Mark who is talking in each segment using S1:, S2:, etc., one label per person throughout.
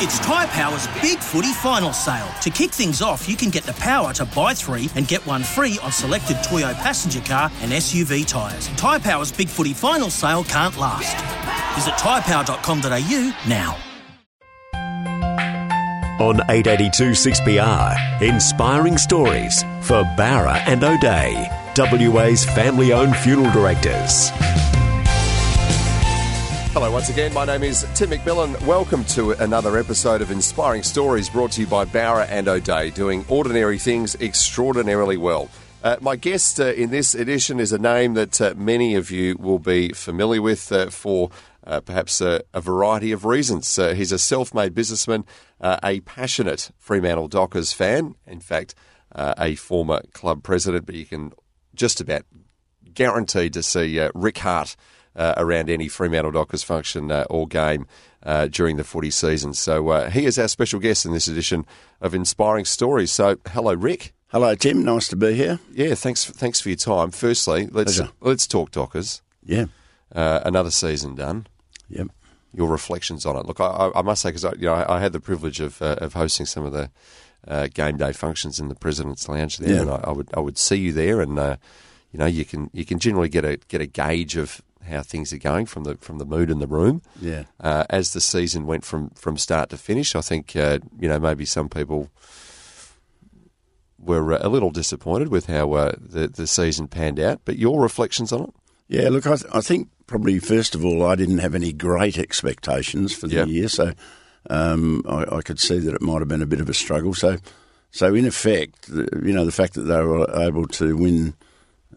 S1: It's Tyre Power's Big Footy Final Sale. To kick things off, you can get the power to buy three and get one free on selected Toyo passenger car and SUV tyres. Tyre Power's Big Footy Final Sale can't last. Visit tyrepower.com.au now.
S2: On 882 6PR, inspiring stories for Bowra and O'Dea, WA's family owned funeral directors.
S3: Hello, once again. My name is Tim McMillan. Welcome to another episode of Inspiring Stories brought to you by Bowra and O'Dea, doing ordinary things extraordinarily well. Uh, my guest uh, in this edition is a name that uh, many of you will be familiar with uh, for uh, perhaps a, a variety of reasons. Uh, he's a self made businessman, a passionate Fremantle Dockers fan, in fact, a former club president, but you can just about guaranteed to see Rick Hart uh, around any Fremantle Dockers function uh, or game uh, during the footy season. So uh, he is our special guest in this edition of Inspiring Stories. So hello, Rick.
S4: Hello, Tim. Nice to be here.
S3: Yeah, thanks. For, thanks for your time. Firstly, let's
S4: Pleasure.
S3: let's talk Dockers.
S4: Yeah.
S3: Uh, another season done.
S4: Yep.
S3: Your reflections on it. Look, I, I must say because you know I, I, had the privilege of uh, of hosting some of the game day functions in the President's Lounge there,
S4: Yeah.
S3: and I, I would I would see you there, and you know you can you can generally get a get a gauge of how things are going from the from the mood in the room.
S4: Yeah.
S3: Uh, as the season went from, from start to finish, I think uh, you know maybe some people were uh, a little disappointed with how uh, the the season panned out. But your reflections on it?
S4: Yeah, look, I, th- I think probably first of all, I didn't have any great expectations for the year, so um, I, I could see that it might have been a bit of a struggle. So, so in effect, the, you know, the fact that they were able to win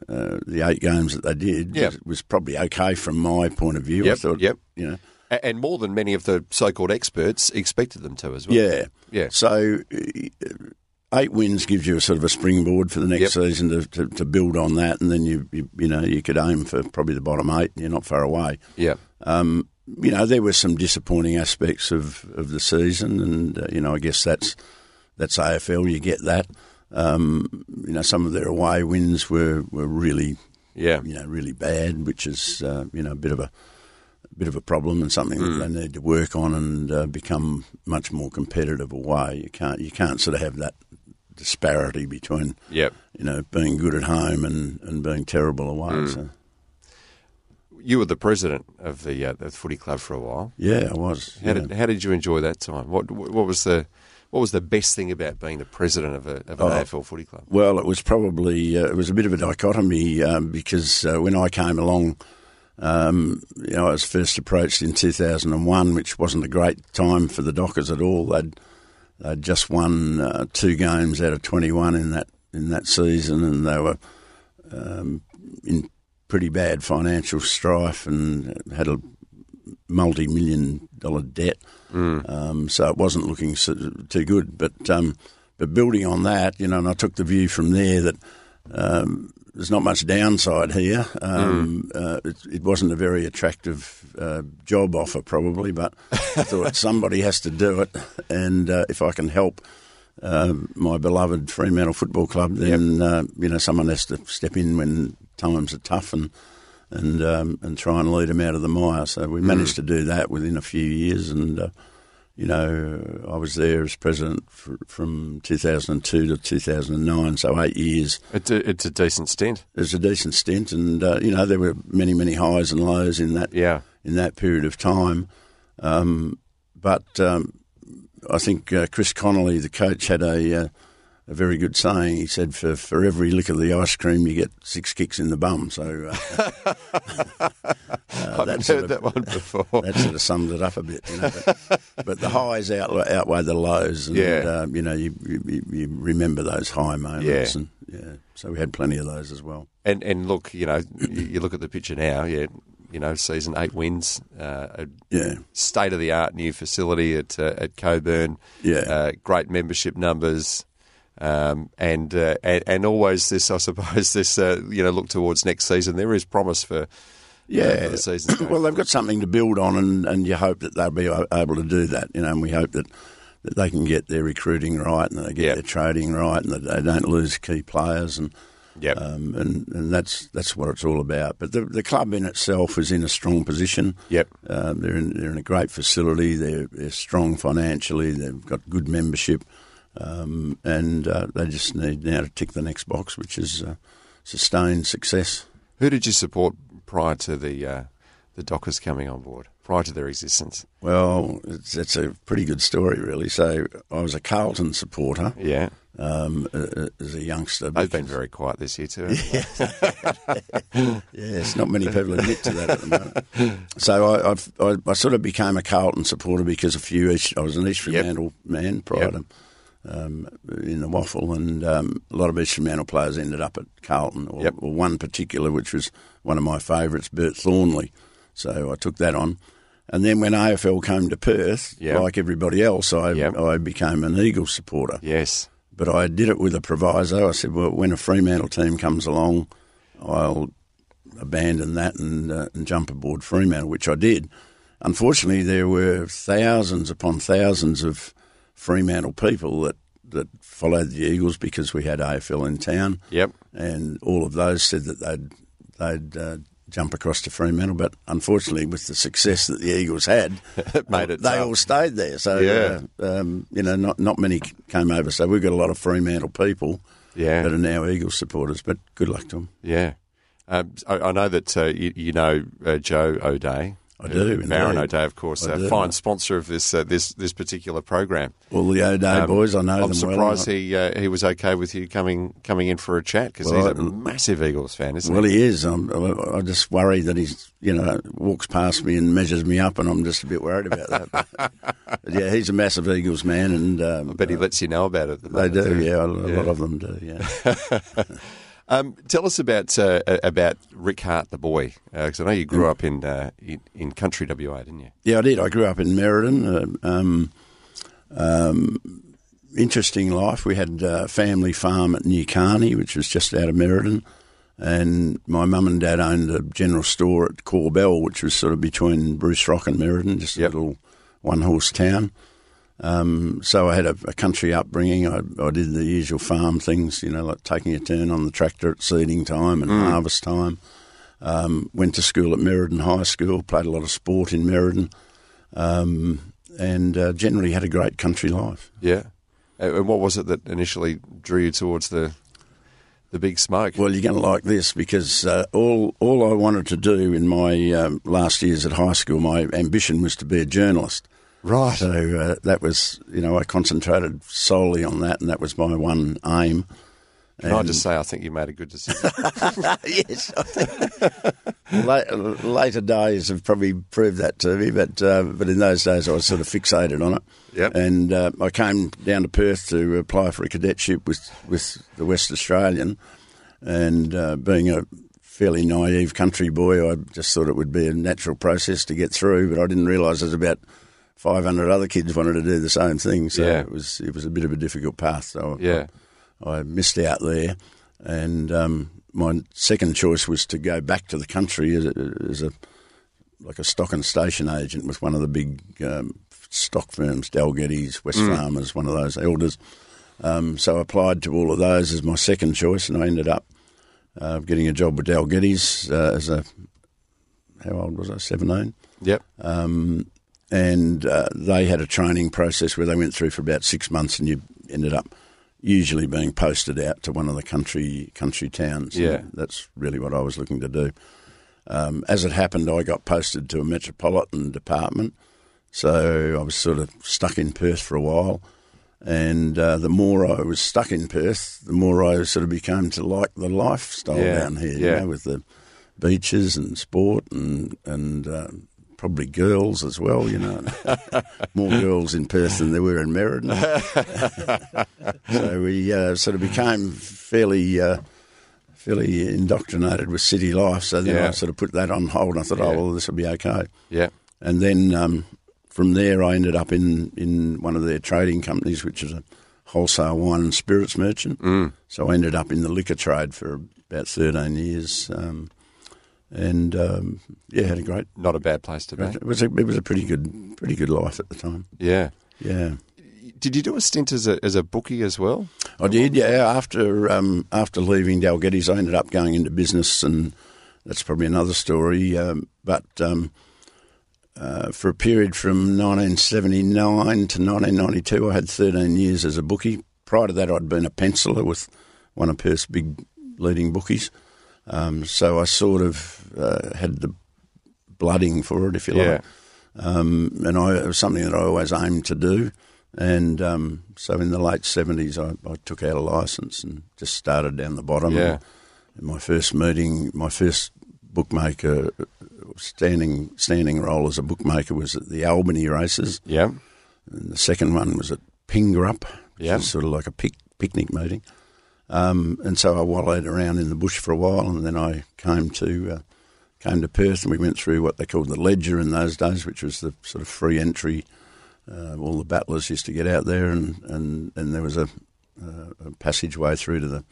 S4: uh, the eight games that they did
S3: Yep.
S4: was, was probably okay from my point of view. I thought,
S3: yep.
S4: you know,
S3: And more than many of the so-called experts expected them to as well.
S4: Yeah.
S3: Yeah.
S4: So uh, eight wins gives you a sort of a springboard for the next
S3: Yep.
S4: season to, to, to build on that, and then you, you you know you could aim for probably the bottom eight. You're not far away.
S3: yeah,
S4: Um, you know there were some disappointing aspects of, of the season, and uh, you know I guess that's that's AFL. You get that. Um, you know some of their away wins were, were really
S3: yeah,
S4: you know really bad, which is uh, you know a bit of a, a bit of a problem and something that they need to work on and uh, become much more competitive away. You can't you can't sort of have that disparity between
S3: Yep.
S4: you know being good at home and, and being terrible away. So
S3: You were the president of the uh, the footy club for a while.
S4: yeah, I was.
S3: How
S4: yeah.
S3: did how did you enjoy that time? What what was the what was the best thing about being the president of, a, of an
S4: Oh.
S3: AFL footy club?
S4: Well, it was probably uh, it was a bit of a dichotomy um, because uh, when I came along, um, you know, I was first approached in 2001, which wasn't a great time for the Dockers at all. They'd they'd just won uh, two games out of 21 in that in that season, and they were um, in pretty bad financial strife and had a multi-million dollar debt. Um, so it wasn't looking so, too good. But um, but building on that, you know, and I took the view from there that um, there's not much downside here. Um, uh, it, it wasn't a very attractive uh, job offer, probably, but I thought somebody has to do it, and uh, if I can help. Uh, my beloved Fremantle Football Club, then uh, you know someone has to step in when times are tough and and um, and try and lead them out of the mire. So we managed to do that within a few years, and uh, you know I was there as president fr from 2002 to 2009, so eight years.
S3: It's a, it's a decent stint.
S4: It was a decent stint, and uh, you know there were many many highs and lows in that
S3: Yeah.
S4: in that period of time. Um, but um, I think uh, Chris Connolly, the coach, had a uh, a very good saying. He said, "For for every lick of the ice cream, you get six kicks in the bum." So uh, uh,
S3: I've
S4: that
S3: heard
S4: of-
S3: that one before.
S4: that sort of sums it up a bit. You know? but, but the highs out, outweigh the lows, and
S3: Yeah.
S4: um, you know you, you you remember those high moments,
S3: Yeah.
S4: and yeah, so we had plenty of those as well.
S3: And and look, you know, you, you look at the picture now. Yeah, you know, season eight wins, uh, a
S4: Yeah.
S3: state of the art new facility at uh, at Cockburn.
S4: Yeah.
S3: uh, great membership numbers. Um, and, uh, and and always this, I suppose, this uh, you know look towards next season. There is promise for
S4: Yeah,
S3: for the
S4: well, they've got something to build on, and, and you hope that they'll be able to do that. You know, and we hope that, that they can get their recruiting right, and they get
S3: Yeah.
S4: their trading right, and that they don't lose key players, and
S3: Yep.
S4: um, and and that's that's what it's all about. But the the club in itself is in a strong position.
S3: Yep.
S4: uh, they're in, they're in a great facility. They're they're strong financially. They've got good membership, um, and uh, they just need now to tick the next box, which is uh, sustained success.
S3: Who did you support prior to the uh, the Dockers coming on board? Prior to their existence?
S4: Well, it's, it's a pretty good story, really. So I was a Carlton supporter
S3: Yeah,
S4: um, as a youngster.
S3: they've been very quiet this year too.
S4: Yes, not many people admit to that at the moment. So I, I've, I, I sort of became a Carlton supporter because a few East, I was an East
S3: Yep.
S4: Man prior
S3: Yep.
S4: to um, in the WAFL, and um, a lot of Fremantle players ended up at Carlton, or,
S3: Yep.
S4: or one particular, which was one of my favourites, Bert Thornley. So I took that on. And then when AFL came to Perth,
S3: Yep.
S4: like everybody else, I,
S3: Yep.
S4: I became an Eagles supporter.
S3: yes,
S4: But I did it with a proviso. I said, well, when a Fremantle team comes along, I'll abandon that and, uh, and jump aboard Fremantle, which I did. Unfortunately, there were thousands upon thousands of Fremantle people that, that followed the Eagles because we had AFL in town.
S3: Yep.
S4: And all of those said that they'd, they'd uh, jump across to Fremantle. But unfortunately, with the success that the Eagles had, it
S3: made it
S4: they
S3: tough.
S4: all stayed there. So,
S3: Yeah.
S4: uh, um, you know, not, not many came over. So we've got a lot of Fremantle people
S3: Yeah.
S4: that are now Eagles supporters. But good luck to them.
S3: yeah. Um, I, I know that uh, you, you know uh, Joe O'Dea.
S4: I do,
S3: Uh, Baron
S4: indeed.
S3: O'Dea, of course, a
S4: do.
S3: fine sponsor of this uh, this this particular program.
S4: Well, the O'Dea
S3: Um,
S4: boys, I know
S3: I'm
S4: them
S3: surprised
S4: well.
S3: he uh, he was okay with you coming coming in for a chat because
S4: Well,
S3: he's a
S4: I-
S3: massive Eagles fan, isn't
S4: Well,
S3: he?
S4: Well, he is. I'm, I I just worry that he's, you know, walks past me and measures me up, and I'm just a bit worried about that. But, but yeah, he's a massive Eagles man, and um,
S3: I bet he lets you know about it. the
S4: they do. Yeah, a, a lot of them do. Yeah.
S3: Um, tell us about uh, about Rick Hart, the boy, because I know you grew up in, uh, in in country WA, didn't you?
S4: Yeah, I did. I grew up in Merredin. Uh, um, um, interesting life. We had a family farm at Nukarni, which was just out of Merredin, And my mum and dad owned a general store at Korbel, which was sort of between Bruce Rock and Merredin, just
S3: Yep.
S4: a little one horse town. Um, so I had a, a country upbringing. I, I did the usual farm things, you know, like taking a turn on the tractor at seeding time and harvest time. Um, went to school at Merredin High School, played a lot of sport in Merredin, um, and uh, generally had a great country life.
S3: Yeah. And what was it that initially drew you towards the the big smoke?
S4: Well, you're going to like this because uh, all all I wanted to do in my um, last years at high school, my ambition was to be a journalist.
S3: Right.
S4: So uh, that was, you know, I concentrated solely on that, and that was my one aim.
S3: Can I just say I think you made a good decision?
S4: yes, I think later days have probably proved that to me, but uh, but in those days I was sort of fixated on it.
S3: Yep.
S4: And uh, I came down to Perth to apply for a cadetship with with the West Australian, and uh, being a fairly naive country boy, I just thought it would be a natural process to get through, but I didn't realise there's about. 500 other kids wanted to do the same thing, so
S3: Yeah.
S4: it was it was a bit of a difficult path. So I-
S3: yeah.
S4: I missed out there, and um, my second choice was to go back to the country as a, as a like a stock and station agent with one of the big um, stock firms, Dalgety's, West Farmers, one of those elders. Um, so I applied to all of those as my second choice, and I ended up uh, getting a job with Dalgety's uh, as a how old was I? Seventeen
S3: Yep.
S4: um, and uh, they had a training process where they went through for about six months, and you ended up usually being posted out to one of the country country towns. And
S3: Yeah.
S4: that's really what I was looking to do. Um, as it happened, I got posted to a metropolitan department, so I was sort of stuck in Perth for a while. And uh, the more I was stuck in Perth, the more I sort of became to like the lifestyle
S3: Yeah,
S4: down here.
S3: yeah.
S4: You know, with the beaches and sport and and uh, probably girls as well. You know, more girls in Perth than there were in Merredin. so we uh, sort of became fairly uh, fairly indoctrinated with city life. So then
S3: Yeah.
S4: I sort of put that on hold. And I thought,
S3: Yeah.
S4: oh well, this will be okay.
S3: Yeah.
S4: And then um, from there, I ended up in, in one of their trading companies, which is a wholesale wine and spirits merchant. Mm. So I ended up in the liquor trade for about 13 years. Um, and um, yeah, had a great.
S3: Not a bad place to be.
S4: It was a it was a pretty good pretty good life at the time.
S3: Yeah.
S4: Yeah,
S3: Did you do a stint as a as a bookie as well?
S4: I did. Yeah, after um, after leaving Dalgety's, I ended up going into business, and that's probably another story. Um, but um, uh, for a period from 1979 to 1992, I had 13 years as a bookie. Prior to that, I'd been a penciler with one of Perth's big leading bookies. Um, so I sort of uh, had the blooding for it, if you
S3: Yeah.
S4: like. Um, and I, it was something that I always aimed to do. And um, so in the late 70s, I, I took out a license and just started down the bottom.
S3: Yeah.
S4: And my first meeting, my first bookmaker standing standing role as a bookmaker was at the Albany races.
S3: Yeah.
S4: And the second one was at Pingrup, which
S3: Yeah.
S4: was sort of like a pic, picnic meeting. Um, and so I wallowed around in the bush for a while, and then I came to uh, came to Perth, and we went through what they called the ledger in those days, which was the sort of free entry. Uh, all the battlers used to get out there, and and, and there was a, uh, a passageway through to the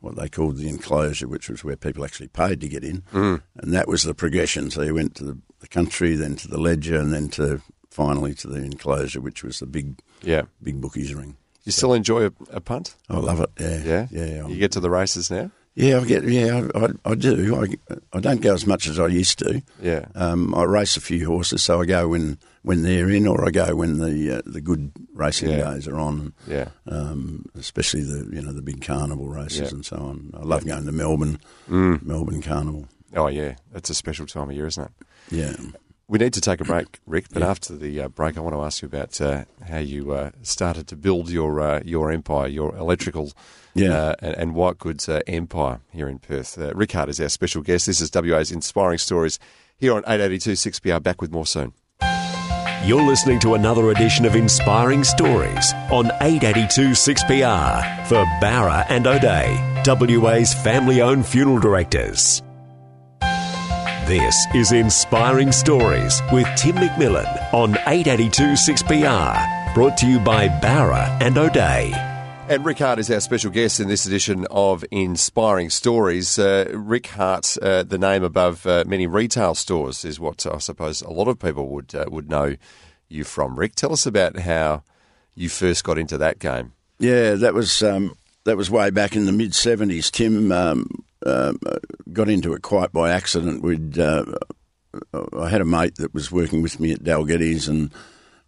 S4: what they called the enclosure, which was where people actually paid to get in, mm. and that was the progression. So you went to the, the country, then to the ledger, and then to finally to the enclosure, which was the big
S3: Yeah.
S4: big bookies ring.
S3: You still enjoy a, a punt?
S4: I love it. Yeah,
S3: Yeah.
S4: yeah.
S3: You get to the races now?
S4: Yeah, I get. Yeah, I, I, I do. I, I don't go as much as I used to.
S3: Yeah.
S4: Um, I race a few horses, so I go when, when they're in, or I go when the uh, the good racing
S3: Yeah.
S4: days are on.
S3: Yeah.
S4: Um, especially the you know the big carnival races
S3: Yeah. Mm.
S4: and so on. I love going to Melbourne, Melbourne Carnival.
S3: Oh yeah, it's a special time of year, isn't it?
S4: Yeah.
S3: We need to take a break, Rick. But after the uh, break, I want to ask you about uh, how you uh, started to build your uh, your empire, your electrical
S4: Yeah.
S3: uh, and, and white goods uh, empire here in Perth. Uh, Rick Hart is our special guest. This is WA's Inspiring Stories here on 882 6PR. Back with more soon.
S2: You're listening to another edition of Inspiring Stories on 882 6PR for Bowra and O'Dea, WA's family owned funeral directors. This is Inspiring Stories with Tim McMillan on 882 6PR, brought to you by Bowra and O'Dea.
S3: And Rick Hart is our special guest in this edition of Inspiring Stories. Uh, Rick Hart, uh, the name above uh, many retail stores, is what I suppose a lot of people would uh, would know you from. Rick, tell us about how you first got into that game.
S4: Yeah, that was um, that was way back in the mid seventies. Tim um, um, uh, got into it quite by accident. We'd uh, I had a mate that was working with me at Dalgety's, and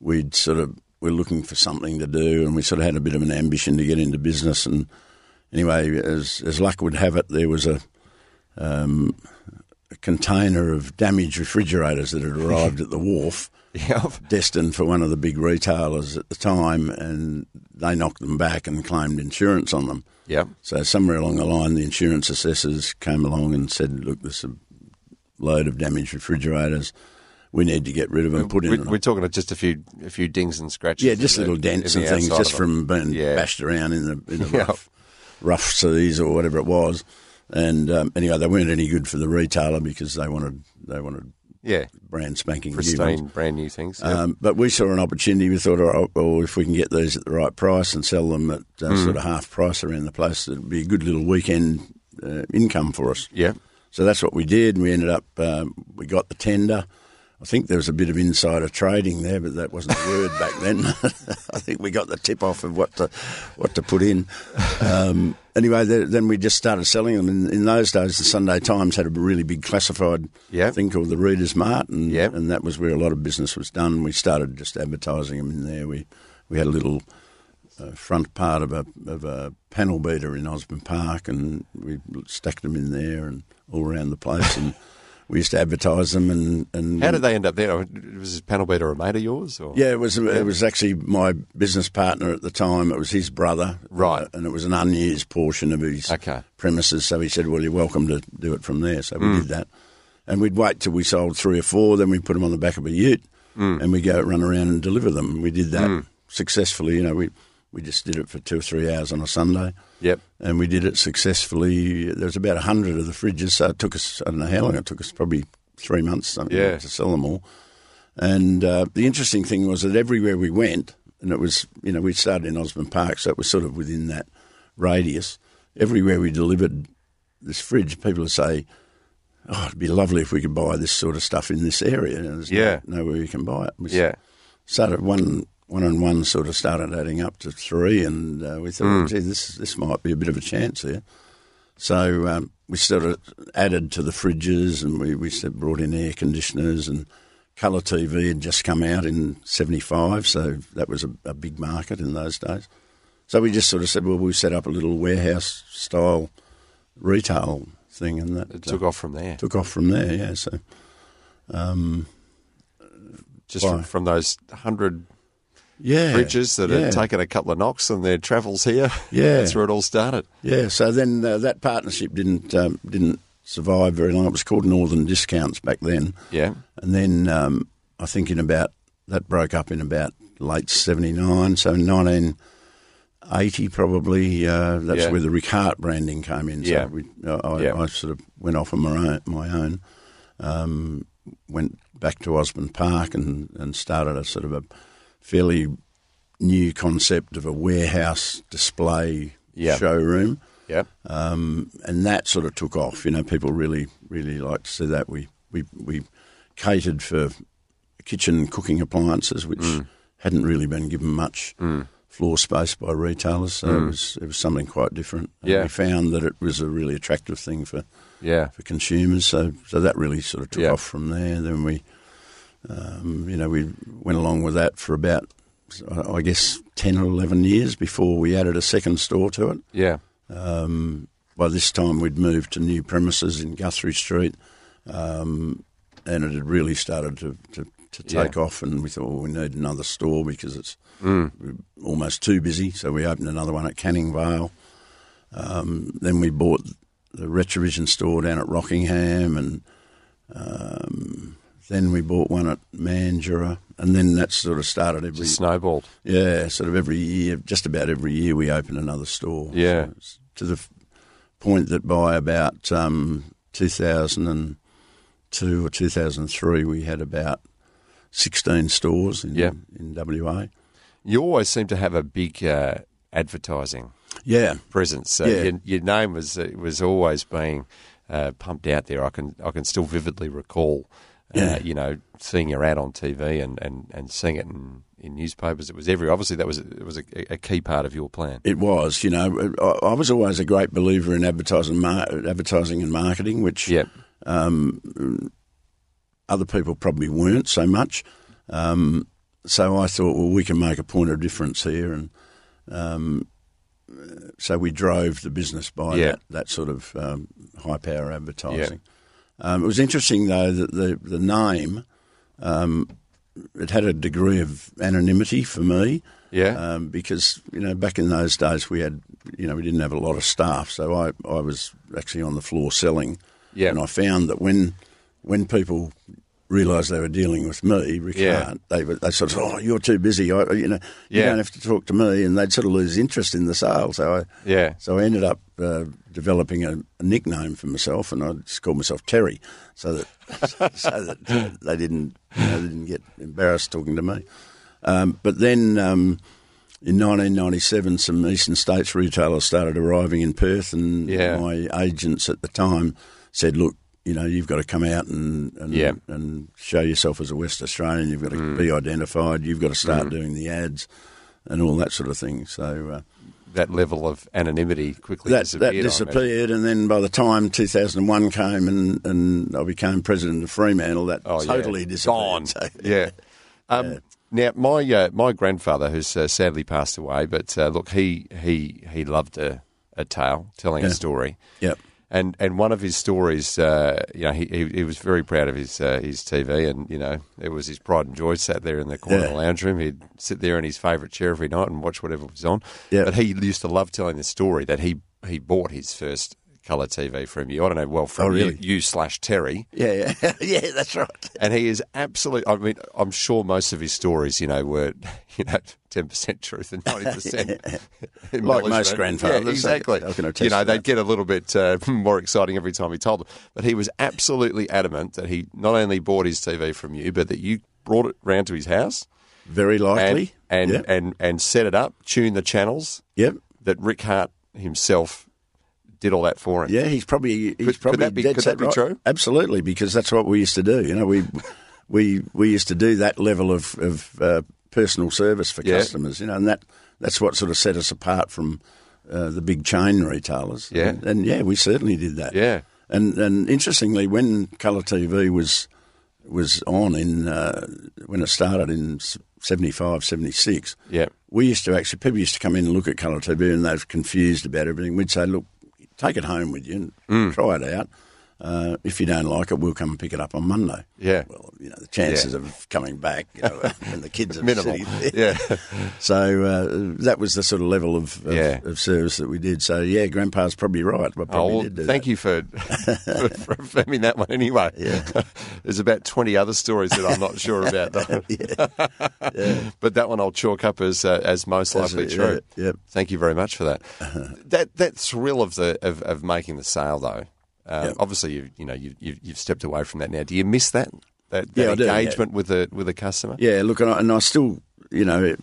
S4: we'd sort of were looking for something to do, and we sort of had a bit of an ambition to get into business. And anyway, as as luck would have it, there was a um, a container of damaged refrigerators that had arrived at the wharf
S3: Yeah,
S4: destined for one of the big retailers at the time, and they knocked them back and claimed insurance on them.
S3: yeah,
S4: So somewhere along the line, the insurance assessors came along and said, "Look, there's a load of damaged refrigerators. We need to get rid of them. Put in."
S3: we're, we're talking about just a few a few dings and scratches.
S4: yeah, just little dents and things, just from being
S3: Yeah.
S4: bashed around in the in the
S3: Yeah.
S4: rough, rough seas or whatever it was. And um, anyway, they weren't any good for the retailer because they wanted they wanted
S3: yeah,
S4: brand spanking new
S3: pristine, brand new things. Yep.
S4: Um, but we saw an opportunity. We thought, right, well, if we can get these at the right price and sell them at uh,
S3: Mm.
S4: sort of half price around the place, it'd be a good little weekend uh, income for us.
S3: yeah,
S4: So that's what we did. We ended up, um, we got the tender. I think there was a bit of insider trading there, but that wasn't a word back then. I think we got the tip off of what to what to put in. Um, anyway, th- then we just started selling them. In, in those days, the Sunday Times had a really big classified
S3: Yep.
S4: thing called the Reader's Mart, and,
S3: Yep.
S4: and that was where a lot of business was done. We started just advertising them in there. We we had a little uh, front part of a of a panel beater in Osborne Park, and we stacked them in there and all around the place. And we used to advertise them. And, and
S3: How did they end up there? Was this panel beater a mate of yours? Or?
S4: Yeah, it was. It was actually my business partner at the time. It was his brother,
S3: Right.
S4: uh, and it was an unused portion of his
S3: Okay.
S4: premises. So he said, "Well, you're welcome to do it from there." So we
S3: Mm.
S4: did that, and we'd wait till we sold three or four, then we put them on the back of a ute,
S3: Mm.
S4: and we go run around and deliver them. We did that successfully. You know, we we just did it for two or three hours on a Sunday.
S3: Yep.
S4: And we did it successfully. There was about a hundred of the fridges, so it took us I don't know how long it took us, probably three months something
S3: Yeah.
S4: to sell them all. And uh, the interesting thing was that everywhere we went, and it was you know we started in Osborne Park, so it was sort of within that radius. Everywhere we delivered this fridge, people would say, "Oh, it'd be lovely if we could buy this sort of stuff in this area." And there's no-
S3: Yeah.
S4: nowhere you can buy it. We
S3: Yeah.
S4: started one one and one sort of started adding up to three, and uh, we thought,
S3: Mm.
S4: gee, this this might be a bit of a chance here. So um, we sort of added to the fridges, and we we sort of brought in air conditioners and colour TV had just come out in '75, so that was a, a big market in those days. So we just sort of said, well, we'll set up a little warehouse style retail thing, and that
S3: It took off from there.
S4: took off from there. Yeah, so
S3: Just
S4: Why?
S3: from, from those hundred
S4: yeah,
S3: fridges that
S4: yeah.
S3: had taken a couple of knocks on their travels here.
S4: Yeah.
S3: That's where it all started.
S4: Yeah, so then uh, that partnership didn't um, didn't survive very long. It was called Northern Discounts back then,
S3: Yeah.
S4: and then um, I think in about that broke up in about late '79. So in 1980, probably uh, that's
S3: Yeah.
S4: where the Rick Hart branding came in. So
S3: Yeah.
S4: we, uh, I,
S3: Yeah.
S4: I sort of went off on my own. My own. Um, went back to Osborne Park and, and started a sort of a fairly new concept of a warehouse display
S3: Yeah.
S4: showroom
S3: Yeah.
S4: um, and that sort of took off. You know, people really, really liked to see that. We we we catered for kitchen cooking appliances, which
S3: Mm.
S4: hadn't really been given much floor space by retailers. So it was it was something quite different. And
S3: Mm. Yeah.
S4: we found that it was a really attractive thing for
S3: Yeah.
S4: for consumers. So so that really sort of took
S3: Yeah.
S4: off from there. Then we, um, you know, we went along with that for about. I guess ten or eleven years before we added a second store to it.
S3: Yeah.
S4: Um, by this time, we'd moved to new premises in Guthrie Street, um, and it had really started to, to, to take
S3: Yeah.
S4: off. And we thought, well, we need another store because it's
S3: Mm.
S4: we're almost too busy. So we opened another one at Canning Vale. Um, then we bought the Retrovision store down at Rockingham, and um, then we bought one at Mandurah, and then that sort of started every
S3: Just snowballed.
S4: yeah, sort of every year, just about every year, we open another store.
S3: Yeah.
S4: So to the f- point that by about um, 2002 or 2003, we had about 16 stores in,
S3: Yeah.
S4: in WA.
S3: You always seem to have a big uh, advertising
S4: Yeah,
S3: presence. So
S4: Yeah.
S3: your, your name was uh, was always being uh, pumped out there. I can I can still vividly recall, uh,
S4: Yeah.
S3: you know, seeing your ad on TV and, and, and seeing it in, in newspapers. It was every obviously that was it was a, a key part of your plan.
S4: it was. You know, I, I was always a great believer in advertising, mar- advertising and marketing, which
S3: Yeah,
S4: other people probably weren't so much. Um, so I thought, well, we can make a point of difference here, and um, so we drove the business by that, that sort of um, high power advertising. Um, it was interesting though that the the name um, it had a degree of anonymity for me.
S3: Yeah,
S4: um, because you know back in those days we had you know we didn't have a lot of staff, so I, I was actually on the floor selling,
S3: Yeah.
S4: and I found that when when people realised they were dealing with me, Rick
S3: Yeah.
S4: Hart, they were they sort of oh you're too busy, I, you know you don't have to talk to me, and they'd sort of lose interest in the sale. So I
S3: Yeah.
S4: so I ended up uh, developing a, a nickname for myself, and I just called myself Terry, so that so that they didn't you know, they didn't get embarrassed talking to me. Um, but then um, in 1997, some eastern states retailers started arriving in Perth, and
S3: Yeah.
S4: my agents at the time said, "Look, you know, you've got to come out and and,
S3: Yeah.
S4: and show yourself as a West Australian. You've got to
S3: Mm.
S4: be identified. You've got to start doing the ads." And all that sort of thing. So uh,
S3: that level of anonymity quickly
S4: that
S3: disappeared.
S4: that disappeared, and then by the time 2001 came and, and I became president of Fremantle, that
S3: Oh,
S4: totally
S3: yeah.
S4: disappeared.
S3: Gone.
S4: So-
S3: yeah. Um, Now, my uh, my grandfather, who's uh, sadly passed away, but uh, look, he he he loved a, a tale, telling a story.
S4: Yep.
S3: And and one of his stories, uh, you know, he, he he was very proud of his uh, his TV, and you know, it was his pride and joy. Sat there in the corner of the lounge room. He'd sit there in his favourite chair every night and watch whatever was on.
S4: Yeah.
S3: But he used to love telling the story that he he bought his first colour TV from you. I don't know, well, from
S4: Oh, really?
S3: you, you slash Terry.
S4: Yeah, yeah, yeah, that's right.
S3: And he is absolutely. I mean, I'm sure most of his stories, you know, were, you know, 10% truth and 90% embellishment.
S4: most grandfathers,
S3: Yeah, exactly.
S4: I can
S3: you know, they'd get a little bit uh, more exciting every time he told them. But he was absolutely adamant that he not only bought his TV from you, but that you brought it round to his house
S4: Very
S3: and
S4: likely.
S3: and,
S4: Yep.
S3: and, and set it up, tune the channels,
S4: Yep.
S3: that Rick Hart himself did all that for him.
S4: Yeah, he's probably he's
S3: could
S4: probably
S3: that be-
S4: dead
S3: could
S4: set
S3: that be
S4: right.
S3: true?
S4: Absolutely, because that's what we used to do. You know, we we we used to do that level of of uh, personal service for
S3: Yeah.
S4: customers. You know, and that that's what sort of set us apart from uh, the big chain retailers.
S3: Yeah.
S4: and, and yeah, we certainly did that.
S3: Yeah.
S4: and and interestingly, when colour TV was was on in uh, when it started in 75, 76,
S3: Yeah.
S4: we used to actually people used to come in and look at colour TV and they were confused about everything. We'd say, look, take it home with you and
S3: Mm.
S4: try it out. Uh, if you don't like it, we'll come and pick it up on Monday.
S3: Yeah.
S4: Well, you know, the chances
S3: Yeah.
S4: of coming back you know, when the kids are
S3: Minimal. Yeah.
S4: So uh, that was the sort of level of, of,
S3: Yeah.
S4: of service that we did. So yeah, Grandpa's probably right. I probably
S3: Oh, well,
S4: did do
S3: thank
S4: that.
S3: you for, for, affirming that one anyway.
S4: Yeah.
S3: There's about 20 other stories that I'm not sure about, though. Yeah. But that one I'll chalk up as uh, as most likely true.
S4: yeah, yeah.
S3: Thank you very much for that. that that thrill of the of, of making the sale, though. Um,
S4: Yeah.
S3: Obviously, you you know you, you you've stepped away from that now. Do you miss that that, that
S4: Yeah, do, yeah.
S3: engagement with the with the customer?
S4: Yeah, look, and I, and I still, you know,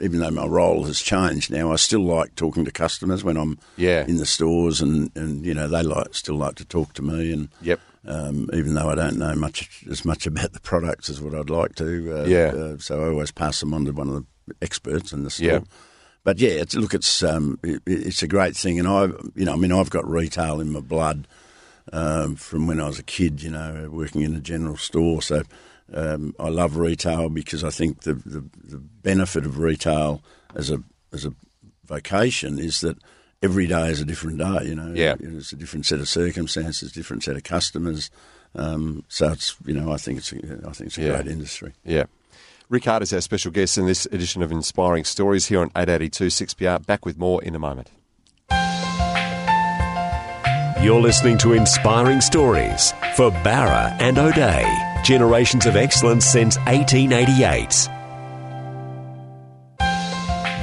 S4: even though my role has changed now, I still like talking to customers when I'm
S3: Yeah.
S4: in the stores, and, and you know they like still like to talk to me, and
S3: Yep.
S4: um, even though I don't know much as much about the products as what I'd like to, uh,
S3: Yeah.
S4: uh, so I always pass them on to one of the experts in the store.
S3: Yeah.
S4: But yeah, it's, look, it's um, it, it's a great thing, and I, you know, I mean, I've got retail in my blood um, from when I was a kid, you know, working in a general store. So um, I love retail because I think the, the, the benefit of retail as a as a vocation is that every day is a different day. You know,
S3: Yeah.
S4: it's a different set of circumstances, different set of customers. Um, so it's you know, I think it's a, I think it's a
S3: Yeah.
S4: great industry.
S3: Yeah. Rick Hart is our special guest in this edition of Inspiring Stories here on 882 6PR. Back with more in a moment.
S2: You're listening to Inspiring Stories for Bowra and O'Dea. Generations of excellence since 1888.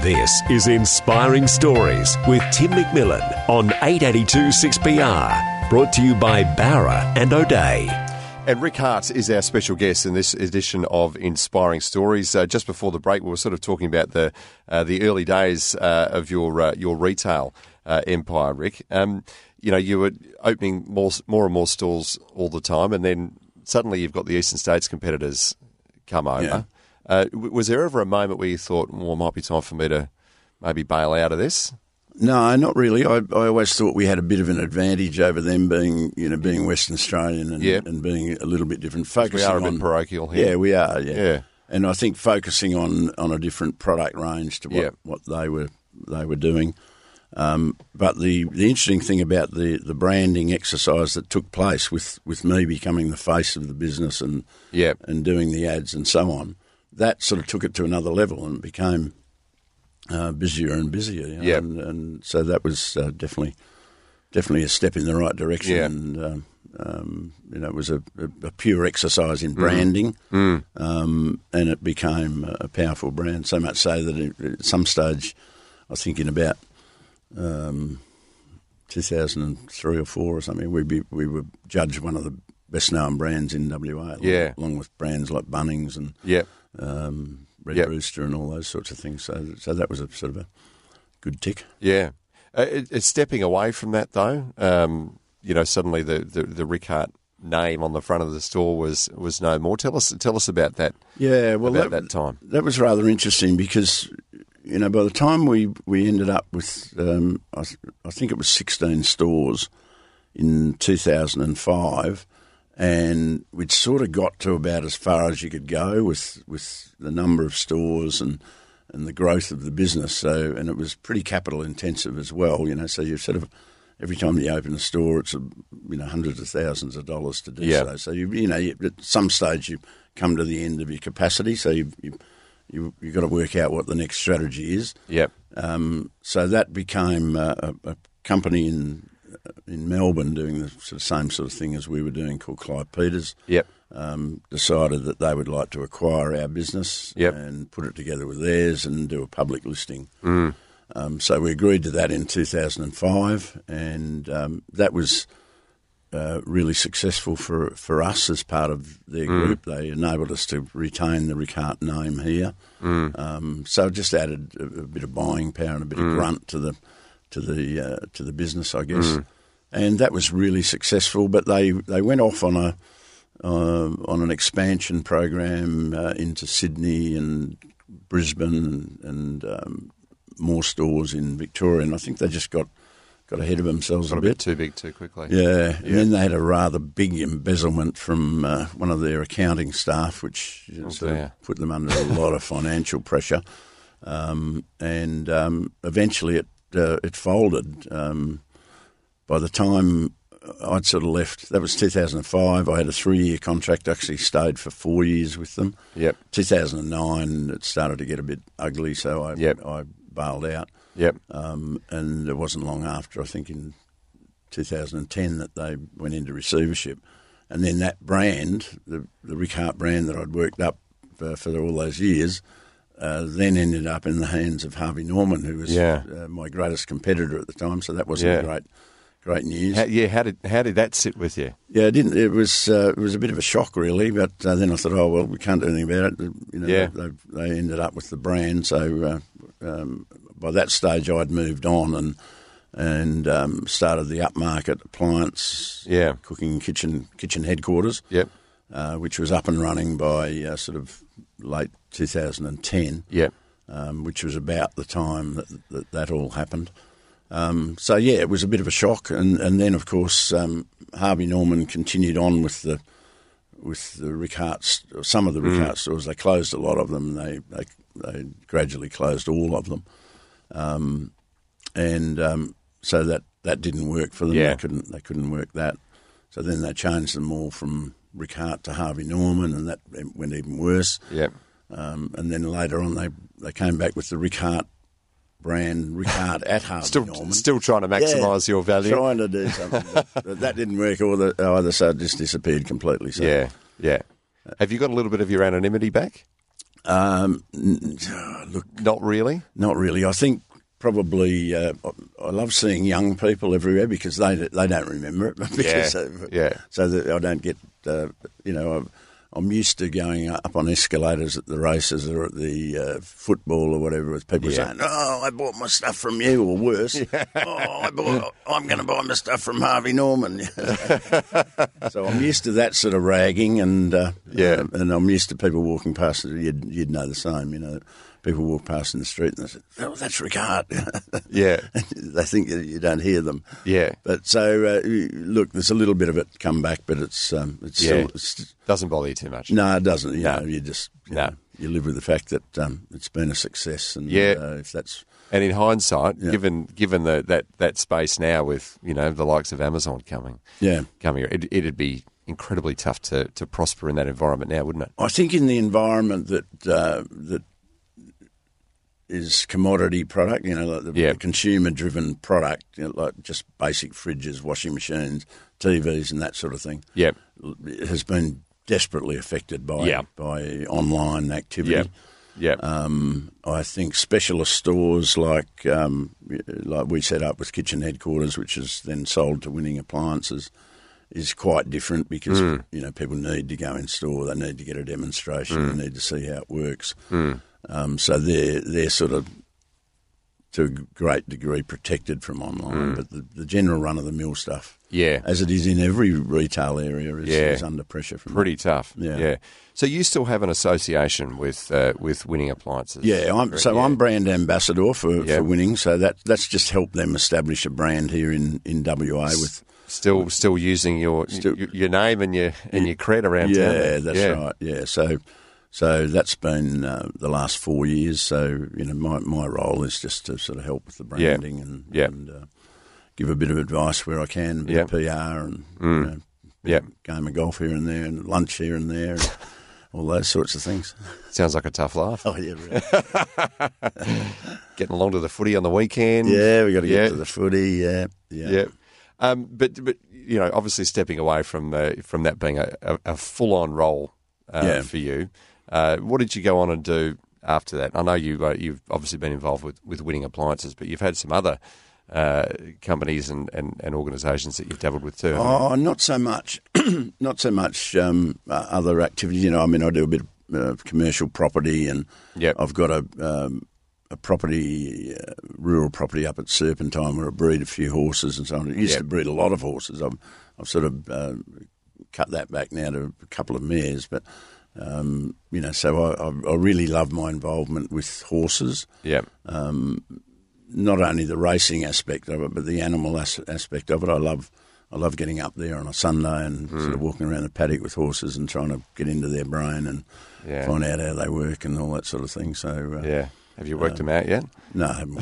S2: This is Inspiring Stories with Tim McMillan on 882 6PR. Brought to you by Bowra and O'Dea.
S3: And Rick Hart is our special guest in this edition of Inspiring Stories. Uh, just before the break, we were sort of talking about the uh, the early days uh, of your uh, your retail uh, empire, Rick. Um, you know, you were opening more more and more stores all the time, and then suddenly you've got the Eastern States competitors come over.
S4: Yeah.
S3: Uh, was there ever a moment where you thought, "Well, it might be time for me to maybe bail out of this"?
S4: No, not really. I, I always thought we had a bit of an advantage over them being, you know, being Western Australian and,
S3: Yeah.
S4: and being a little bit different.
S3: We
S4: Focusing
S3: are a
S4: on
S3: bit parochial here.
S4: Yeah, we are. Yeah.
S3: Yeah.
S4: And I think focusing on, on a different product range to what,
S3: Yeah.
S4: what they were they were doing. Um, but the, the interesting thing about the, the branding exercise that took place with, with me becoming the face of the business and
S3: Yeah.
S4: and doing the ads and so on, that sort of took it to another level and became uh, busier and busier. You know?
S3: Yeah.
S4: and, and so that was uh, definitely definitely a step in the right direction.
S3: Yeah.
S4: And um, um, you know, it was a, a, pure exercise in branding, um, and it became a powerful brand. So much so that it, at some stage, I think in about um, 2003 or four or something, we be, we were judged one of the best known brands in WA. Along,
S3: Yeah.
S4: along with brands like Bunnings and
S3: Yeah.
S4: um, Red
S3: Yep.
S4: Rooster and all those sorts of things. So, so that was a sort of a good tick.
S3: Yeah. Uh, it, it's stepping away from that, though. Um, you know, suddenly the, the, the Rick Hart name on the front of the store was, was no more. Tell us tell us about that.
S4: Yeah, well,
S3: about
S4: that,
S3: that time.
S4: that was rather interesting because you know by the time we we ended up with um, I, I think it was 16 stores in 2005 and we'd sort of got to about as far as you could go with with the number of stores and and the growth of the business so and it was pretty capital intensive as well you know so you sort of every time you open a store it's a, you know hundreds of thousands of dollars to do
S3: Yeah.
S4: so so you you know you, at some stage you come to the end of your capacity so you you you you've got to work out what the next strategy is
S3: Yep.
S4: um, so that became uh, a, a company in in Melbourne doing the sort of same sort of thing as we were doing, called Clive Peters.
S3: Yep.
S4: Um, decided that they would like to acquire our business
S3: Yep.
S4: and put it together with theirs and do a public listing.
S3: Mm.
S4: Um, so we agreed to that in 2005, and um, that was uh, really successful for, for us as part of their group. They enabled us to retain the Rick Hart name here. Um, so it just added a, a bit of buying power and a bit of grunt to the to the uh, to the business, I guess. And that was really successful. But they, they went off on a uh, on an expansion program uh, into Sydney and Brisbane and, and um, more stores in Victoria. And I think they just got got ahead of themselves
S3: Got
S4: a
S3: a bit
S4: bit.
S3: too big too quickly.
S4: Yeah, and then they had a rather big embezzlement from uh, one of their accounting staff, which
S3: Oh,
S4: sort of put them under a lot of financial pressure. Um, and um, eventually it uh, it folded. Um, by the time I'd sort of left, that was 2005. I had a three year contract, actually stayed for four years with them.
S3: Yep.
S4: 2009, it started to get a bit ugly, so I,
S3: Yep.
S4: I bailed out.
S3: Yep.
S4: Um, and it wasn't long after, I think in 2010, that they went into receivership. And then that brand, the, the Rick Hart brand that I'd worked up for, for all those years, uh, then ended up in the hands of Harvey Norman, who was
S3: Yeah.
S4: uh, my greatest competitor at the time. So that wasn't
S3: Yeah.
S4: great, great news.
S3: How, yeah. How did how did that sit with you?
S4: Yeah, it didn't. It was uh, it was a bit of a shock, really. But uh, then I thought, oh well, we can't do anything about it. You know,
S3: Yeah.
S4: they, they ended up with the brand. So uh, um, by that stage, I'd moved on and and um, started the upmarket appliance,
S3: Yeah.
S4: cooking kitchen kitchen headquarters,
S3: Yep.
S4: uh, which was up and running by uh, sort of late 2010
S3: Yep.
S4: um, which was about the time that that, that all happened. Um, so yeah, it was a bit of a shock, and, and then of course um, Harvey Norman continued on with the with the Rick Hart, some of the Rick Hart stores. They closed a lot of them. They they, they gradually closed all of them, um, and um, so that, that didn't work for them.
S3: Yeah.
S4: They couldn't they couldn't work that. So then they changed them all from Rick Hart to Harvey Norman, and that went even worse.
S3: Yep.
S4: Um, and then later on, they they came back with the Rick Hart brand, Rick Hart at Harvey
S3: Still
S4: Norman.
S3: still trying to maximise your value.
S4: Trying to do something, but, that didn't work. Or the, either so it just disappeared completely. So,
S3: Yeah. Yeah. Have you got a little bit of your anonymity back?
S4: Um, look,
S3: Not really.
S4: not really. I think probably uh, I love seeing young people everywhere because they they don't remember it. because,
S3: Yeah,
S4: uh,
S3: yeah.
S4: So that I don't get uh, you know. I'm, used to going up on escalators at the races or at the uh, football or whatever with people
S3: Yeah.
S4: saying, "Oh, I bought my stuff from you," or worse, "Oh, I bought, I'm going to buy my stuff from Harvey Norman." so I'm used to that sort of ragging, and uh,
S3: Yeah.
S4: and I'm used to people walking past. You'd, you'd know the same, you know. People walk past in the street and they say, "Oh, that's Rick Hart."
S3: Yeah.
S4: they think that you don't hear them.
S3: Yeah.
S4: But so uh, look, there's a little bit of it come back, but it's um, it's
S3: Yeah.
S4: still it's,
S3: Doesn't bother you too much.
S4: no, it doesn't. You
S3: No.
S4: know, you just you,
S3: No.
S4: know, you live with the fact that um, it's been a success, and
S3: Yeah.
S4: uh, if that's
S3: And in hindsight,
S4: Yeah.
S3: given given the, that that space now with you know the likes of Amazon coming
S4: yeah.
S3: coming, it, it'd be incredibly tough to, to prosper in that environment now, wouldn't it?
S4: I think in the environment that uh, that is commodity product, you know, like the,
S3: Yeah.
S4: consumer-driven product, you know, like just basic fridges, washing machines, TVs, and that sort of thing,
S3: Yep.
S4: has been desperately affected by
S3: Yeah.
S4: by online activity.
S3: Yep. Yep.
S4: Um, I think specialist stores like um, like we set up with Kitchen Headquarters, which is then sold to Winning Appliances, is quite different because
S3: Hmm.
S4: you know people need to go in store, they need to get a demonstration,
S3: Hmm.
S4: they need to see how it works. Um, so they're they're sort of to a great degree protected from online, but the, the general run of the mill stuff,
S3: yeah.
S4: as it is in every retail area, is,
S3: Yeah.
S4: is under pressure from
S3: Pretty tough.
S4: Yeah.
S3: Yeah. So you still have an association with uh, with Winning Appliances?
S4: Yeah, I'm, so
S3: Yeah.
S4: I'm brand ambassador for,
S3: Yeah.
S4: for winning. So that that's just helped them establish a brand here in, in WA with.
S3: still still using your
S4: Still-
S3: your, your name and your and your cred around town.
S4: Yeah, that's right. Yeah, so so that's been uh, the last four years. So you know, my my role is just to sort of help with the
S3: Yeah.
S4: branding and,
S3: Yeah.
S4: and uh, give a bit of advice where I can,
S3: Yeah.
S4: PR and
S3: Mm.
S4: you know,
S3: Yeah.
S4: game of golf here and there, and lunch here and there, and all those sorts of things.
S3: Sounds like a tough life.
S4: Oh yeah, really.
S3: Getting along to the footy on the weekend.
S4: yeah. We got to get
S3: Yeah.
S4: to the footy. Yeah, yeah.
S3: Yeah. Um, but but you know, obviously stepping away from uh, from that being a, a, a full on role uh,
S4: Yeah.
S3: for you, uh, what did you go on and do after that? I know you uh, you've obviously been involved with, with Winning Appliances, but you've had some other uh, companies and, and, and organisations that you've dabbled with too.
S4: Oh, not so much. not so much um, uh, other activities. You know, I mean, I do a bit of uh, commercial property, and
S3: Yep.
S4: I've got a um, a property, uh, rural property up at Serpentine, where I breed a few horses and so on. I used
S3: Yep.
S4: to breed a lot of horses. I've I've sort of uh, cut that back now to a couple of mares, but. Um, you know, so I, I, really love my involvement with horses
S3: Yeah,
S4: not only the racing aspect of it, but the animal as- aspect of it. I love, I love getting up there on a Sunday and
S3: Hmm.
S4: sort of walking around the paddock with horses and trying to get into their brain and
S3: Yeah.
S4: find out how they work and all that sort of thing. So, uh,
S3: yeah. Have you worked them out yet?
S4: no, I haven't-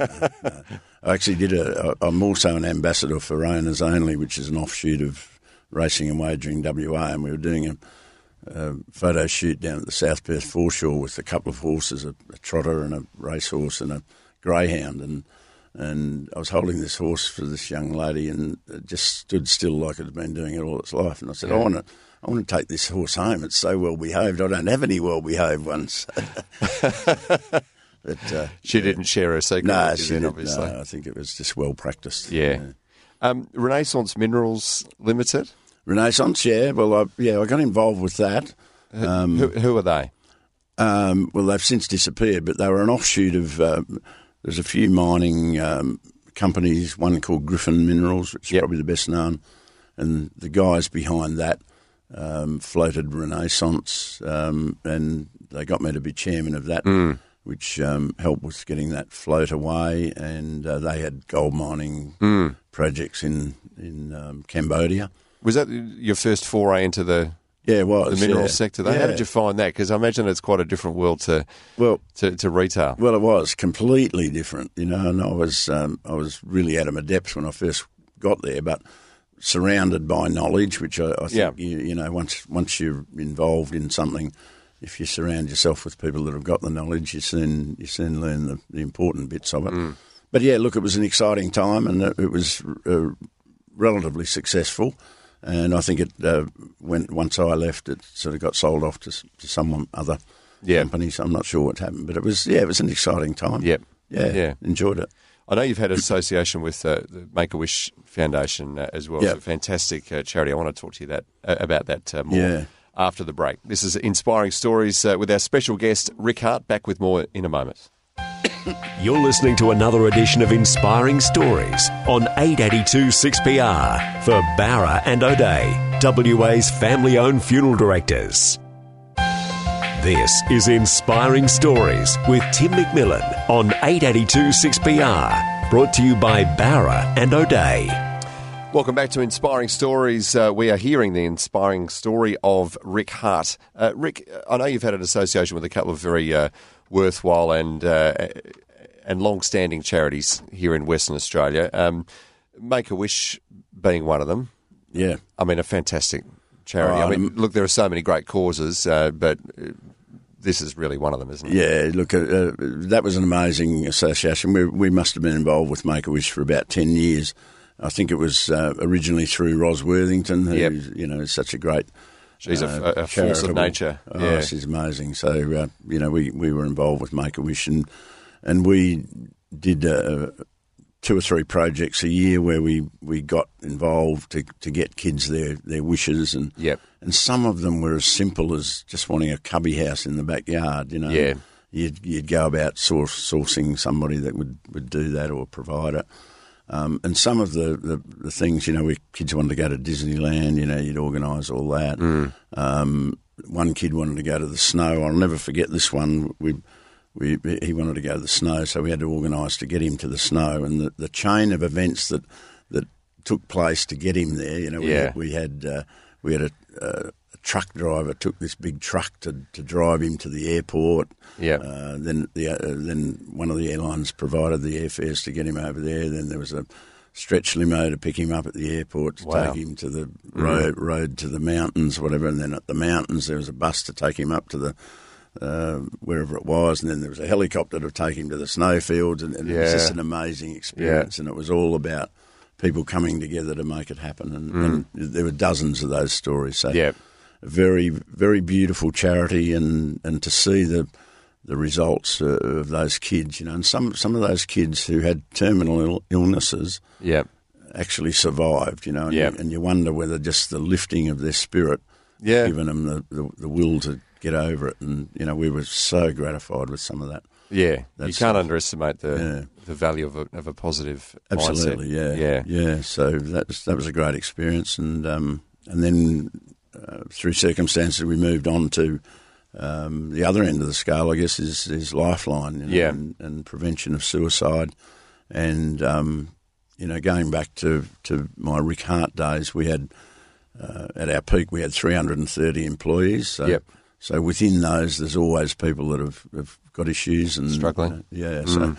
S4: no, no. I actually did a. I- I'm also an ambassador for Owners Only, which is an offshoot of Racing and Wagering WA, and we were doing a, a photo shoot down at the South Perth foreshore with a couple of horses, a, a trotter and a racehorse and a greyhound, and and I was holding this horse for this young lady, and it just stood still like it had been doing it all its life, and I said, I want to. I want to take this horse home. It's so well behaved. I don't have any well behaved ones. but uh,
S3: She didn't share her secret
S4: no, she
S3: then,
S4: did,
S3: obviously.
S4: no, I think it was just well practiced.
S3: Yeah. Um, Renaissance Minerals Limited.
S4: Renaissance, yeah. Well, I, yeah, I got involved with that.
S3: who, who are they?
S4: Um, well, they've since disappeared, but they were an offshoot of. Um, there's a few mining um, companies. One called Griffin Minerals, which is
S3: Yep.
S4: probably the best known, and the guys behind that um, floated Renaissance, um, and they got me to be chairman of that, which um, helped with getting that float away. And uh, they had gold mining projects in in um, Cambodia.
S3: Was that your first foray into the,
S4: Yeah, it was
S3: the mineral
S4: yeah.
S3: sector? Though? How did you find that? Because I imagine it's quite a different world to
S4: Well,
S3: to, to retail.
S4: Well, it was completely different, you know. And I was um, I was really out of my depth when I first got there, but surrounded by knowledge, which I, I think
S3: Yeah.
S4: you, you know once once you're involved in something, if you surround yourself with people that have got the knowledge, you soon you soon learn the, the important bits of it.
S3: Mm.
S4: But yeah, look, it was an exciting time, and it, it was uh, relatively successful. And I think it uh, when once I left, it sort of got sold off to, to someone other
S3: Yeah.
S4: company. So I'm not sure what happened, but it was yeah, it was an exciting time.
S3: Yep.
S4: yeah,
S3: Yeah.
S4: enjoyed it.
S3: I know you've had an association with uh, the Make a Wish Foundation uh, as well.
S4: Yep.
S3: It's a fantastic uh, charity. I want to talk to you that uh, about that uh, more
S4: Yeah.
S3: after the break. This is Inspiring Stories uh, with our special guest, Rick Hart. Back with more in a moment.
S2: You're listening to another edition of Inspiring Stories on 882 6PR for Bowra and O'Dea, WA's family owned funeral directors. This is Inspiring Stories with Tim McMillan on 882 6PR, brought to you by Bowra and O'Dea.
S3: Welcome back to Inspiring Stories. Uh, we are hearing the inspiring story of Rick Hart. Uh, Rick, I know you've had an association with a couple of very uh, worthwhile and uh, and long-standing charities here in Western Australia. Um, Make a Wish being one of them.
S4: Yeah,
S3: I mean, a fantastic charity.
S4: Oh,
S3: I mean,
S4: um,
S3: look, there are so many great causes, uh, but uh, this is really one of them, isn't it?
S4: yeah. Look, uh, uh, that was an amazing association. We, we must have been involved with Make a Wish for about ten years. I think it was uh, originally through Ros Worthington, who
S3: Yep.
S4: you know is such a great.
S3: She's a,
S4: uh,
S3: a force of nature.
S4: Oh,
S3: yeah.
S4: she's amazing. So uh, you know, we, we were involved with Make a Wish, and and we did uh, two or three projects a year where we, we got involved to, to get kids their, their wishes, and
S3: Yep.
S4: and some of them were as simple as just wanting a cubby house in the backyard. You know,
S3: Yeah.
S4: You'd, you'd go about source, sourcing somebody that would, would do that or provide it. Um, and some of the, the, the things, you know, where kids wanted to go to Disneyland, you know, you'd organise all that. Um, one kid wanted to go to the snow. I'll never forget this one. We, we, he wanted to go to the snow, so we had to organise to get him to the snow. And the, the chain of events that that took place to get him there, you know, we
S3: Yeah.
S4: had, we had uh, we had a, uh, a truck driver took this big truck to, to drive him to the airport.
S3: Yep.
S4: Uh, then the uh, then one of the airlines provided the airfares to get him over there. Then there was a stretch limo to pick him up at the airport to
S3: Wow.
S4: take him to the road, road to the mountains, whatever. And then at the mountains there was a bus to take him up to the uh, wherever it was, and then there was a helicopter to take him to the snowfields, and, and it was just an amazing experience. And it was all about people coming together to make it happen, and, and there were dozens of those stories. So,
S3: Yeah.
S4: Very very beautiful charity, and and to see the the results uh, of those kids, you know, and some some of those kids who had terminal Ill- illnesses
S3: Yeah.
S4: actually survived, you know, and,
S3: Yeah.
S4: you, and you wonder whether just the lifting of their spirit,
S3: Yeah.
S4: given them the, the, the will to get over it, and you know, we were so gratified with some of that.
S3: Yeah. you can't underestimate the
S4: Yeah.
S3: the value of a, of a positive
S4: Absolutely,
S3: mindset.
S4: yeah,
S3: Yeah.
S4: yeah. So that was that was a great experience, and um, and then uh, through circumstances we moved on to um, the other end of the scale. I guess is is lifeline, you know,
S3: Yeah.
S4: and, and prevention of suicide, and um, you know, going back to to my Rick Hart days, we had uh, at our peak we had 330 employees. So,
S3: Yep.
S4: so within those, there's always people that have, have got issues and
S3: Struggling.
S4: know, yeah, so
S3: Mm.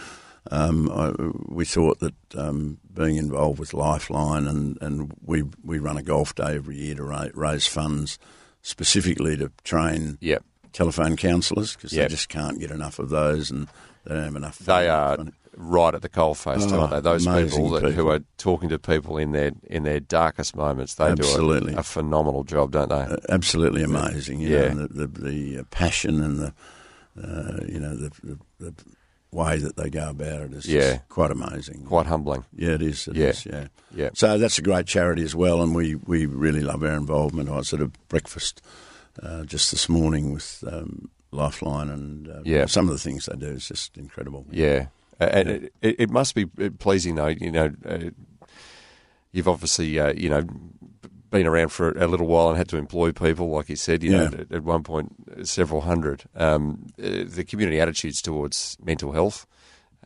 S4: Um, I, we thought that um, being involved with Lifeline and, and we we run a golf day every year to ra- raise funds specifically to train
S3: Yep.
S4: telephone counsellors because
S3: Yep.
S4: they just can't get enough of those and they don't have enough.
S3: They are right at the coalface,
S4: Oh,
S3: aren't they? Those people, that, who are talking to people in their in their darkest moments. They
S4: Absolutely.
S3: do a, a phenomenal job, don't they?
S4: Uh, absolutely amazing. You
S3: Yeah.
S4: know, and the, the the uh, passion and the uh, you know the, the way that they go about it is
S3: Yeah.
S4: quite amazing.
S3: Quite humbling.
S4: Yeah, it is. It
S3: Yeah.
S4: is, yeah.
S3: Yeah.
S4: So that's a great charity as well, and we, we really love our involvement. I was at a breakfast uh, just this morning with um, Lifeline, and uh,
S3: Yeah.
S4: some of the things they do is just incredible.
S3: Yeah, Uh, and it, it, it must be pleasing though. You know, uh, you've obviously uh, you know been around for a little while and had to employ people, like you said. You know,
S4: Yeah.
S3: at, at one point, several hundred. Um, uh, the community attitudes towards mental health.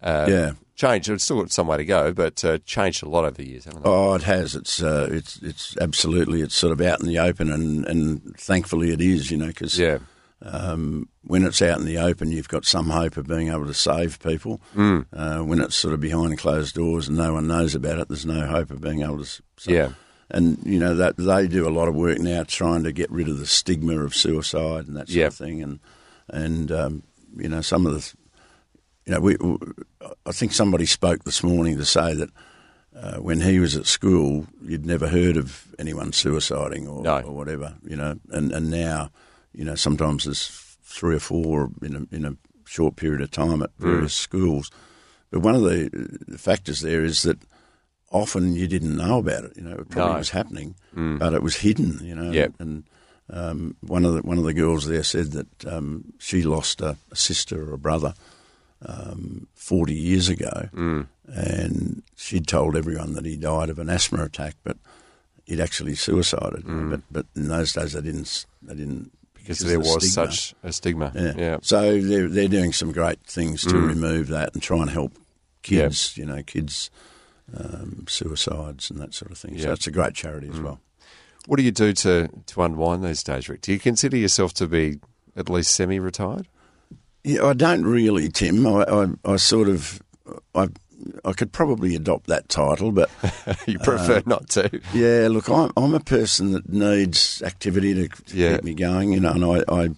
S3: Uh,
S4: Yeah.
S3: changed. It's still got some way to go, but uh, changed a lot over the years?
S4: Oh, it has. It's uh, it's it's absolutely. It's sort of out in the open, and, and thankfully it is. You know, because
S3: Yeah,
S4: um, when it's out in the open, you've got some hope of being able to save people.
S3: Mm.
S4: Uh, when it's sort of behind closed doors and no one knows about it, there's no hope of being able to.
S3: yeah,
S4: and you know that they do a lot of work now trying to get rid of the stigma of suicide and that sort
S3: Yep.
S4: of thing. And and um, you know some of the, you know, we, I think somebody spoke this morning to say that. Uh, when he was at school, you'd never heard of anyone suiciding or,
S3: No.
S4: or whatever, you know. And, and now, you know, sometimes there's three or four in a, in a short period of time at various schools. But one of the factors there is that often you didn't know about it. You know, it probably
S3: No.
S4: was happening, but it was hidden. You know,
S3: Yep.
S4: and um, one of the one of the girls there said that um, she lost a, a sister or a brother um, forty years ago, and she'd told everyone that he died of an asthma attack, but he'd actually suicided. But but in those days they didn't they didn't
S3: because there was
S4: stigma.
S3: such a stigma.
S4: yeah.
S3: yeah,
S4: So they're they're doing some great things to remove that and try and help kids. You know, kids um, suicides and that sort of thing.
S3: Yeah.
S4: So it's a great charity as well.
S3: What do you do to, to unwind these days, Rick? Do you consider yourself to be at least semi retired?
S4: Yeah, I don't really, Tim. I, I, I sort of, I, I could probably adopt that title, but
S3: you prefer not to.
S4: yeah, look, I'm, I'm a person that needs activity to, to
S3: Yeah.
S4: keep me going, you know, and I, I,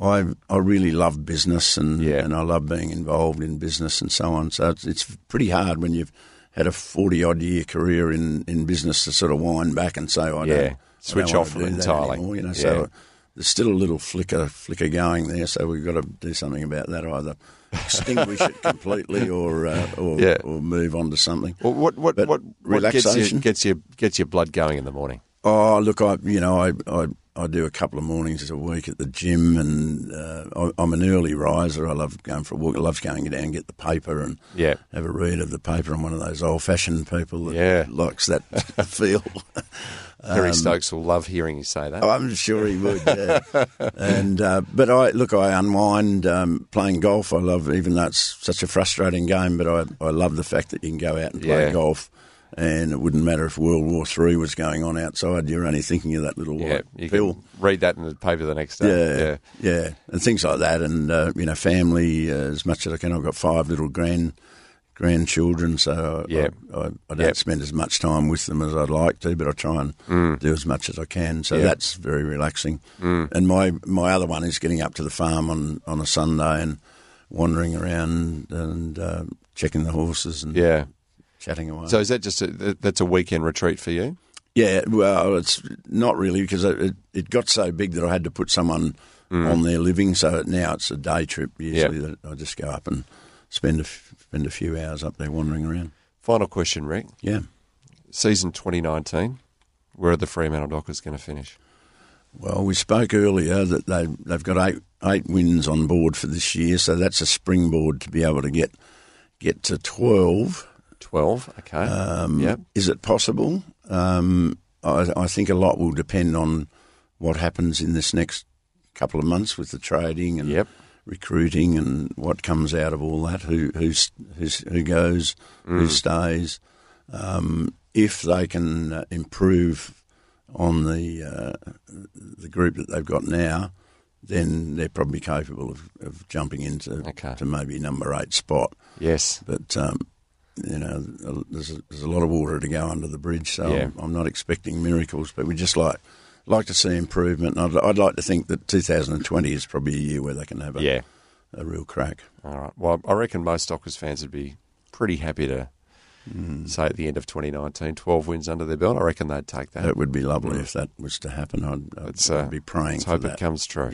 S4: I, I really love business and
S3: Yeah.
S4: and I love being involved in business and so on. So it's, it's pretty hard when you've had a forty odd year career in, in business to sort of wind back and say, I
S3: Yeah.
S4: don't I
S3: Switch
S4: don't
S3: off
S4: wanna
S3: from it
S4: do that
S3: entirely.
S4: anymore, you know.
S3: Yeah.
S4: So there's still a little flicker flicker going there. So we've got to do something about that either. Extinguish it completely, or uh, or,
S3: Yeah.
S4: or move on to something.
S3: Well, what what what, what gets you
S4: relaxation?
S3: gets you gets your blood going in the morning?
S4: Oh, look, I you know I, I I do a couple of mornings a week at the gym, and uh, I, I'm an early riser. I love going for a walk. I love going down and get the paper and
S3: Yeah.
S4: have a read of the paper. I'm one of those old fashioned people that
S3: Yeah.
S4: likes that feel.
S3: Kerry Stokes will love hearing you say that.
S4: Oh, I'm sure he would. Yeah. and uh, but I look, I unwind um, playing golf. I love, even though it's such a frustrating game, but I, I love the fact that you can go out and play golf. And it wouldn't matter if World War Three was going on outside. You're only thinking of that little
S3: yeah,
S4: white
S3: you
S4: pill.
S3: can read that in the paper the next day.
S4: Yeah, yeah, yeah. and things like that, and uh, you know, family uh, as much as I can. I've got five little grand grandchildren, so I,
S3: Yeah.
S4: I, I, I don't spend as much time with them as I'd like to, but I try and do as much as I can. So
S3: Mm. Yeah. Mm.
S4: that's very relaxing. And my my other one is getting up to the farm on on a Sunday and wandering around and uh, checking the horses and
S3: yeah.
S4: Chatting away.
S3: So is that just a, that's a weekend retreat for you?
S4: Yeah, well, it's not really because it, it got so big that I had to put someone mm. on there living. So now it's a day trip usually that I just go up and spend a, f- spend a few hours up there wandering around.
S3: Final question, Rick.
S4: Yeah.
S3: Season 2019, where are the Fremantle Dockers going to finish?
S4: Well, we spoke earlier that they they've got eight eight wins on board for this year, so that's a springboard to be able to get get to twelve.
S3: 12, okay.
S4: Um,
S3: yep.
S4: Is it possible? Um, I, I think a lot will depend on what happens in this next couple of months with the trading and
S3: Yep.
S4: recruiting and what comes out of all that. Who who's, who's, who goes,
S3: Mm.
S4: who stays. Um, if they can uh, improve on the uh, the group that they've got now, then they're probably capable of, of jumping into
S3: Okay.
S4: to maybe number eight spot.
S3: Yes.
S4: But um, you know, there's a, there's a lot of water to go under the bridge, so
S3: Yeah.
S4: I'm, I'm not expecting miracles. But we just like like to see improvement. And I'd, I'd like to think that 2020 is probably a year where they can have a,
S3: Yeah.
S4: a real crack.
S3: All right. Well, I reckon most Dockers fans would be pretty happy to say at the end of 2019, 12 wins under their belt. I reckon they'd take that.
S4: It would be lovely if that was to happen. I'd, I'd,
S3: uh,
S4: I'd be praying
S3: let's hope
S4: that.
S3: it comes true.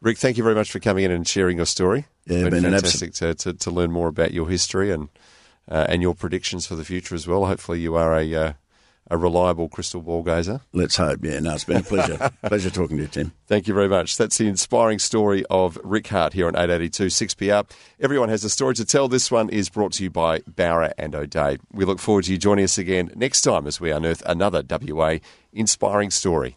S3: Rick, thank you very much for coming in and sharing your story.
S4: Yeah,
S3: it's
S4: been
S3: been
S4: an
S3: fantastic to, to, to learn more about your history and uh, and your predictions for the future as well. Hopefully, you are a uh, a reliable crystal ball gazer.
S4: Let's hope. Yeah, no, it's been a pleasure. pleasure talking to you, Tim.
S3: Thank you very much. That's the inspiring story of Rick Hart here on 882 6PR. Everyone has a story to tell. This one is brought to you by Bowra and O'Dea. We look forward to you joining us again next time as we unearth another WA inspiring story.